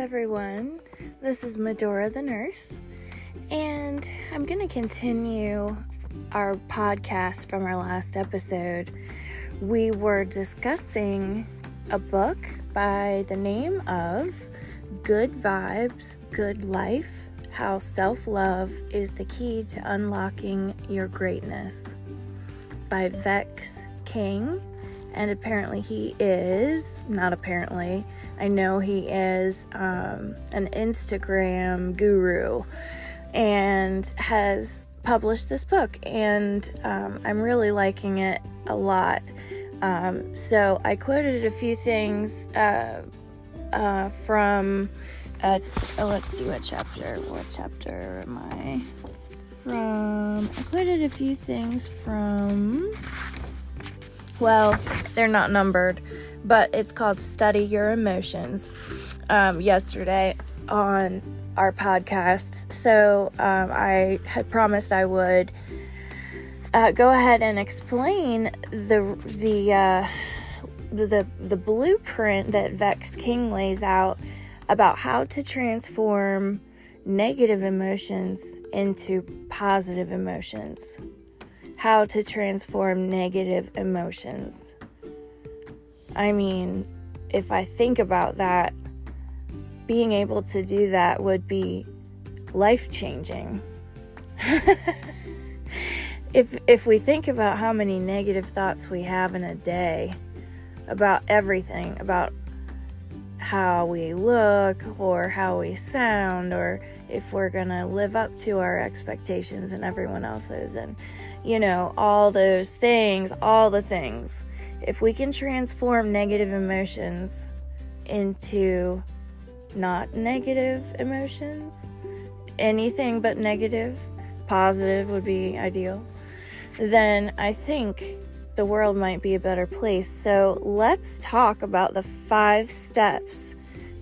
everyone. This is Medora the nurse, and I'm going to continue our podcast from our last episode. We were discussing a book by the name of Good Vibes, Good Life How Self Love is the Key to Unlocking Your Greatness by Vex King and apparently he is not apparently i know he is um, an instagram guru and has published this book and um, i'm really liking it a lot. Um, so i quoted a few things uh, uh, from uh, oh, let's see what chapter what chapter am i from? I quoted a few things from well, they're not numbered, but it's called Study Your Emotions um, yesterday on our podcast. So um, I had promised I would uh, go ahead and explain the the uh, the the blueprint that Vex King lays out about how to transform negative emotions into positive emotions how to transform negative emotions. I mean, if I think about that, being able to do that would be life changing. if if we think about how many negative thoughts we have in a day about everything, about how we look or how we sound or if we're going to live up to our expectations and everyone else's and you know, all those things, all the things. If we can transform negative emotions into not negative emotions, anything but negative, positive would be ideal, then I think the world might be a better place. So let's talk about the five steps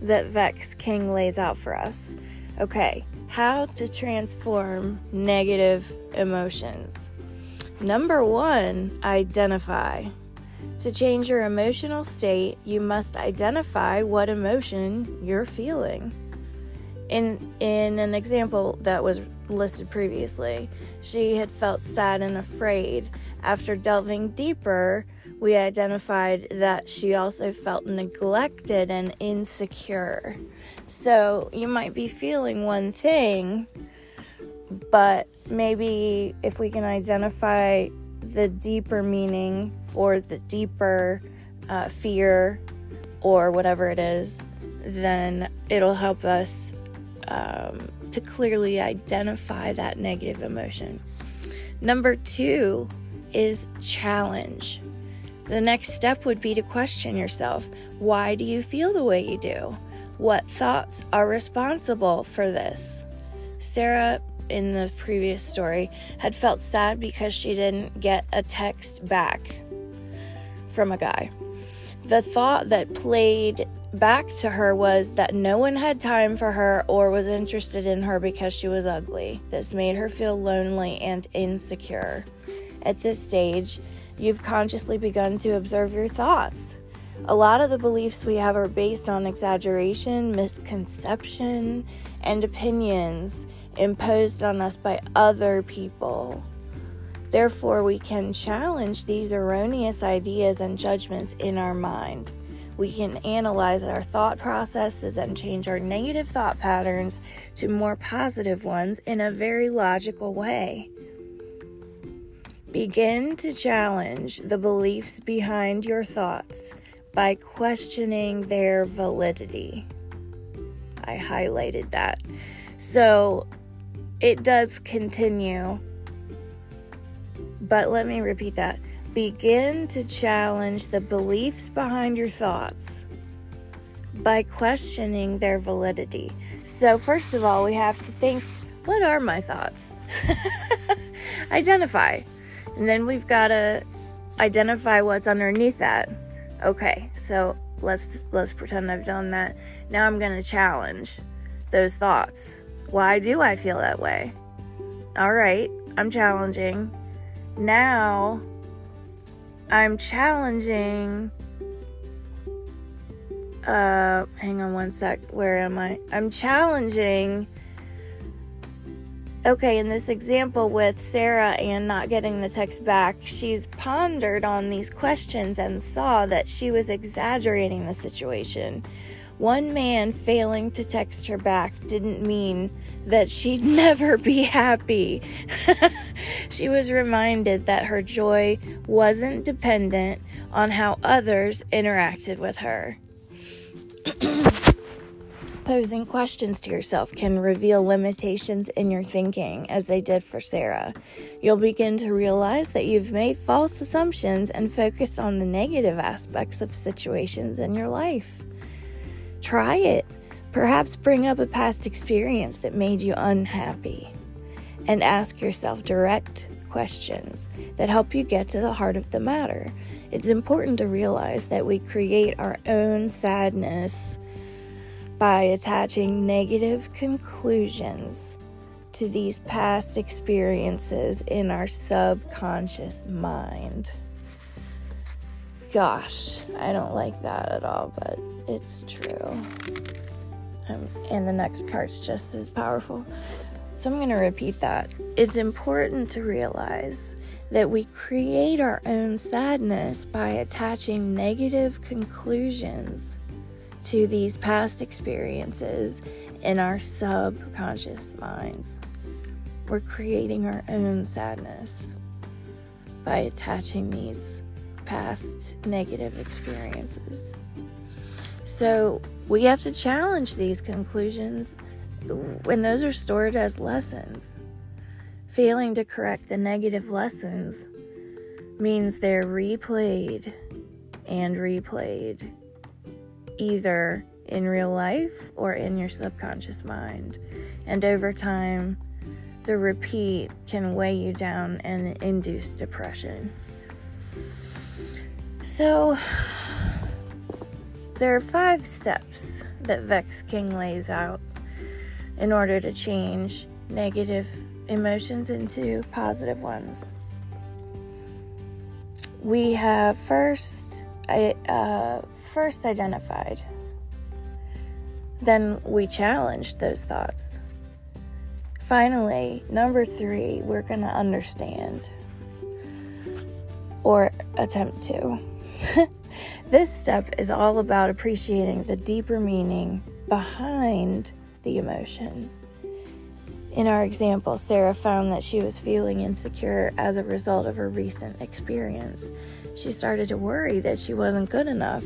that Vex King lays out for us. Okay, how to transform negative emotions. Number one, identify. To change your emotional state, you must identify what emotion you're feeling. In, in an example that was listed previously, she had felt sad and afraid. After delving deeper, we identified that she also felt neglected and insecure. So you might be feeling one thing, but maybe if we can identify the deeper meaning or the deeper uh, fear or whatever it is, then it'll help us um, to clearly identify that negative emotion. Number two is challenge. The next step would be to question yourself why do you feel the way you do? What thoughts are responsible for this? Sarah in the previous story had felt sad because she didn't get a text back from a guy. The thought that played back to her was that no one had time for her or was interested in her because she was ugly. This made her feel lonely and insecure. At this stage, you've consciously begun to observe your thoughts. A lot of the beliefs we have are based on exaggeration, misconception, and opinions imposed on us by other people. Therefore, we can challenge these erroneous ideas and judgments in our mind. We can analyze our thought processes and change our negative thought patterns to more positive ones in a very logical way. Begin to challenge the beliefs behind your thoughts by questioning their validity. I highlighted that. So, it does continue. But let me repeat that. Begin to challenge the beliefs behind your thoughts by questioning their validity. So, first of all, we have to think what are my thoughts? identify. And then we've got to identify what's underneath that. Okay, so let's let's pretend I've done that. Now I'm going to challenge those thoughts. Why do I feel that way? All right, I'm challenging. Now I'm challenging uh, hang on one sec. Where am I? I'm challenging. Okay, in this example with Sarah and not getting the text back, she's pondered on these questions and saw that she was exaggerating the situation. One man failing to text her back didn't mean that she'd never be happy. she was reminded that her joy wasn't dependent on how others interacted with her. Posing questions to yourself can reveal limitations in your thinking, as they did for Sarah. You'll begin to realize that you've made false assumptions and focused on the negative aspects of situations in your life. Try it. Perhaps bring up a past experience that made you unhappy and ask yourself direct questions that help you get to the heart of the matter. It's important to realize that we create our own sadness by attaching negative conclusions to these past experiences in our subconscious mind. Gosh, I don't like that at all, but it's true. Um, and the next part's just as powerful. So I'm going to repeat that. It's important to realize that we create our own sadness by attaching negative conclusions to these past experiences in our subconscious minds. We're creating our own sadness by attaching these past negative experiences. So we have to challenge these conclusions when those are stored as lessons. Failing to correct the negative lessons means they're replayed and replayed, either in real life or in your subconscious mind. And over time, the repeat can weigh you down and induce depression. So, there are five steps that Vex King lays out in order to change negative emotions into positive ones. We have first, uh, first identified, then we challenged those thoughts. Finally, number three, we're going to understand or attempt to. this step is all about appreciating the deeper meaning behind the emotion. In our example, Sarah found that she was feeling insecure as a result of her recent experience. She started to worry that she wasn't good enough.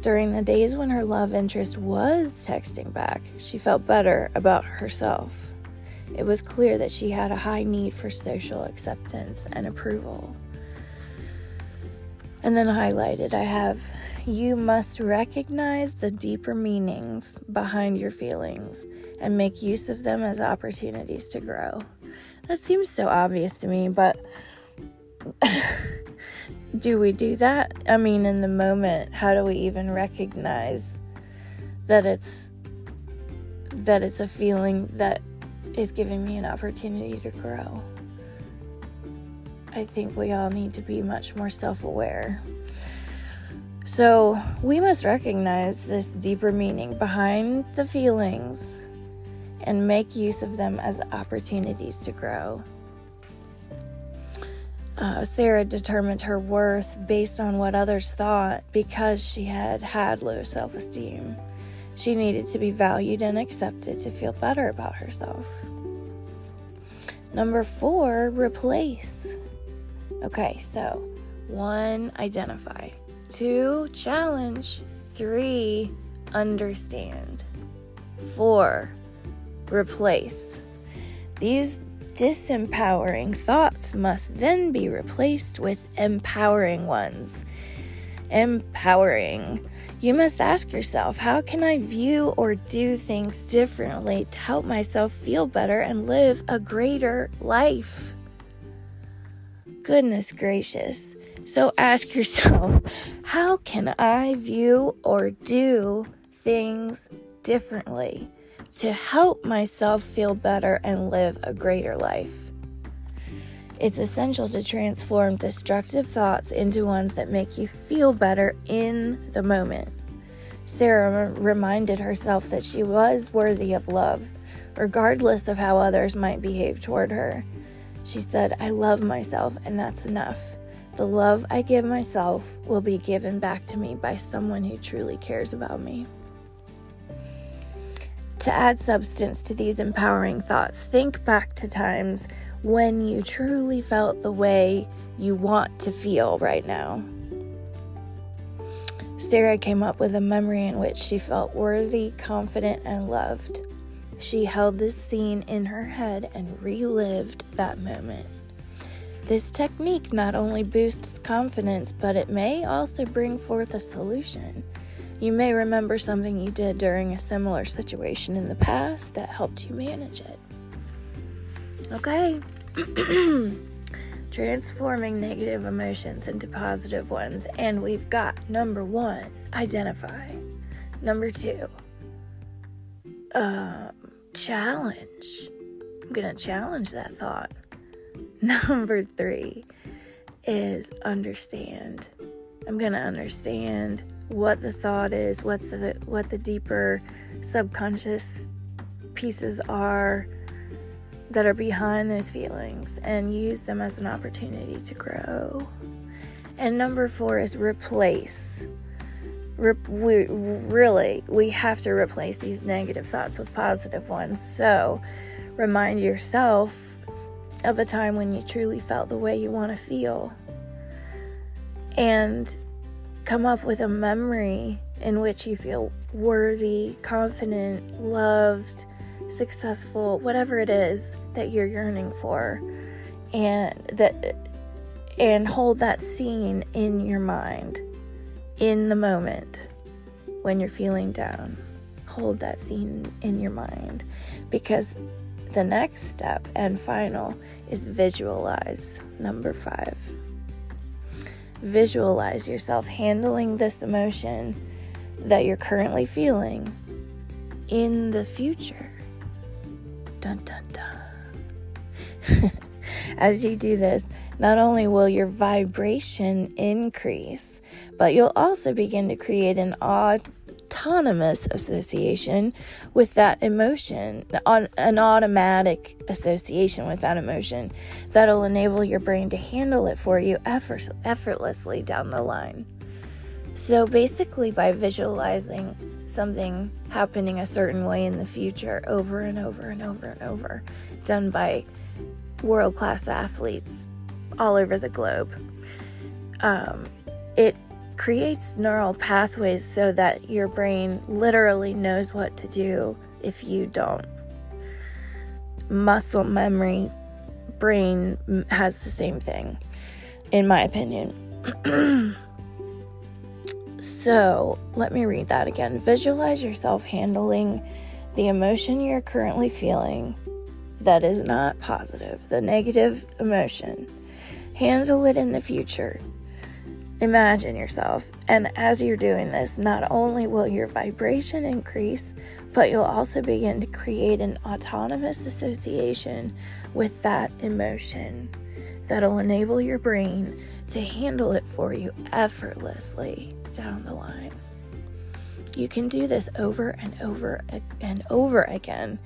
During the days when her love interest was texting back, she felt better about herself. It was clear that she had a high need for social acceptance and approval. And then highlighted, I have you must recognize the deeper meanings behind your feelings and make use of them as opportunities to grow. That seems so obvious to me, but do we do that? I mean, in the moment, how do we even recognize that it's that it's a feeling that is giving me an opportunity to grow? I think we all need to be much more self-aware. So, we must recognize this deeper meaning behind the feelings and make use of them as opportunities to grow. Uh, Sarah determined her worth based on what others thought because she had had low self esteem. She needed to be valued and accepted to feel better about herself. Number four, replace. Okay, so one, identify. Two, challenge. Three, understand. Four, replace. These disempowering thoughts must then be replaced with empowering ones. Empowering. You must ask yourself how can I view or do things differently to help myself feel better and live a greater life? Goodness gracious. So ask yourself, how can I view or do things differently to help myself feel better and live a greater life? It's essential to transform destructive thoughts into ones that make you feel better in the moment. Sarah reminded herself that she was worthy of love, regardless of how others might behave toward her. She said, I love myself, and that's enough. The love I give myself will be given back to me by someone who truly cares about me. To add substance to these empowering thoughts, think back to times when you truly felt the way you want to feel right now. Sarah came up with a memory in which she felt worthy, confident, and loved. She held this scene in her head and relived that moment. This technique not only boosts confidence, but it may also bring forth a solution. You may remember something you did during a similar situation in the past that helped you manage it. Okay. transforming negative emotions into positive ones. And we've got number one, identify. Number two, um, challenge. I'm going to challenge that thought. Number three is understand. I'm going to understand what the thought is, what the what the deeper subconscious pieces are that are behind those feelings and use them as an opportunity to grow. And number four is replace. We really we have to replace these negative thoughts with positive ones. So remind yourself of a time when you truly felt the way you want to feel. And come up with a memory in which you feel worthy, confident, loved, successful, whatever it is that you're yearning for and that and hold that scene in your mind in the moment when you're feeling down. Hold that scene in your mind because the next step and final is visualize. Number 5. Visualize yourself handling this emotion that you're currently feeling in the future. Dun dun dun. As you do this, not only will your vibration increase, but you'll also begin to create an autonomous association with that emotion, an automatic association with that emotion that'll enable your brain to handle it for you effortlessly down the line. So basically, by visualizing something happening a certain way in the future over and over and over and over, done by world class athletes all over the globe, um, it creates neural pathways so that your brain literally knows what to do if you don't. Muscle memory, brain has the same thing, in my opinion. So let me read that again. Visualize yourself handling the emotion you're currently feeling that is not positive, the negative emotion. Handle it in the future. Imagine yourself. And as you're doing this, not only will your vibration increase, but you'll also begin to create an autonomous association with that emotion that'll enable your brain to handle it for you effortlessly down the line. You can do this over and over and over again,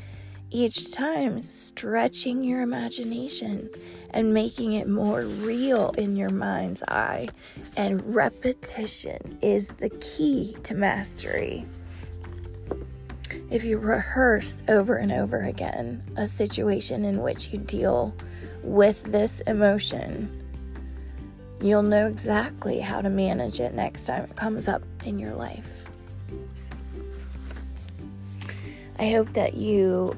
each time stretching your imagination and making it more real in your mind's eye. And repetition is the key to mastery. If you rehearse over and over again a situation in which you deal with this emotion, you'll know exactly how to manage it next time it comes up in your life. I hope that you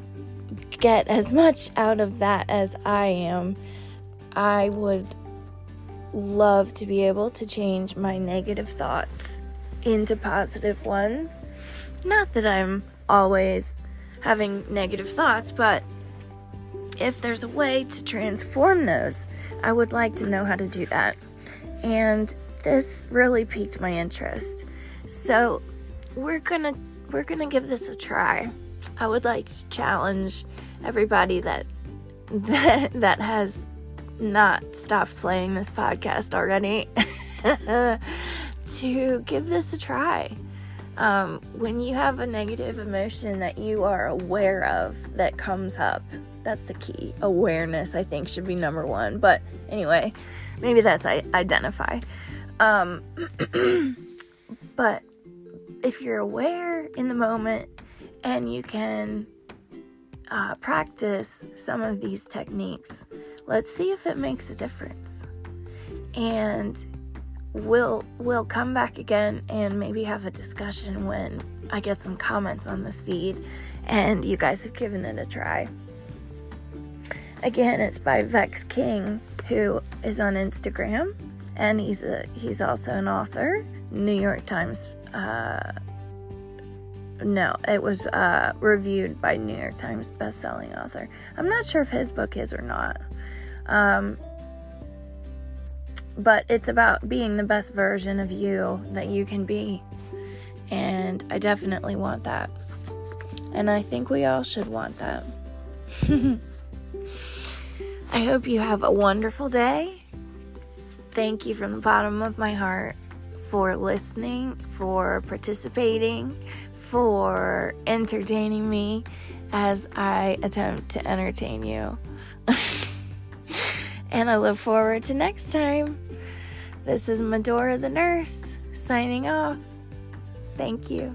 get as much out of that as I am. I would love to be able to change my negative thoughts into positive ones. Not that I'm always having negative thoughts, but if there's a way to transform those, I would like to know how to do that and this really piqued my interest. So we're gonna we're gonna give this a try. I would like to challenge everybody that that that has not stopped playing this podcast already to give this a try. Um, when you have a negative emotion that you are aware of that comes up, that's the key. Awareness, I think, should be number one. But anyway, maybe that's I identify. Um, but if you're aware in the moment and you can uh, practice some of these techniques, let's see if it makes a difference. And we'll we'll come back again and maybe have a discussion when I get some comments on this feed and you guys have given it a try. Again, it's by Vex King, who is on Instagram, and he's a he's also an author. New York Times. Uh, no, it was uh, reviewed by New York Times best-selling author. I'm not sure if his book is or not. Um, but it's about being the best version of you that you can be. And I definitely want that. And I think we all should want that. I hope you have a wonderful day. Thank you from the bottom of my heart for listening, for participating, for entertaining me as I attempt to entertain you. and I look forward to next time. This is Medora the nurse signing off. Thank you.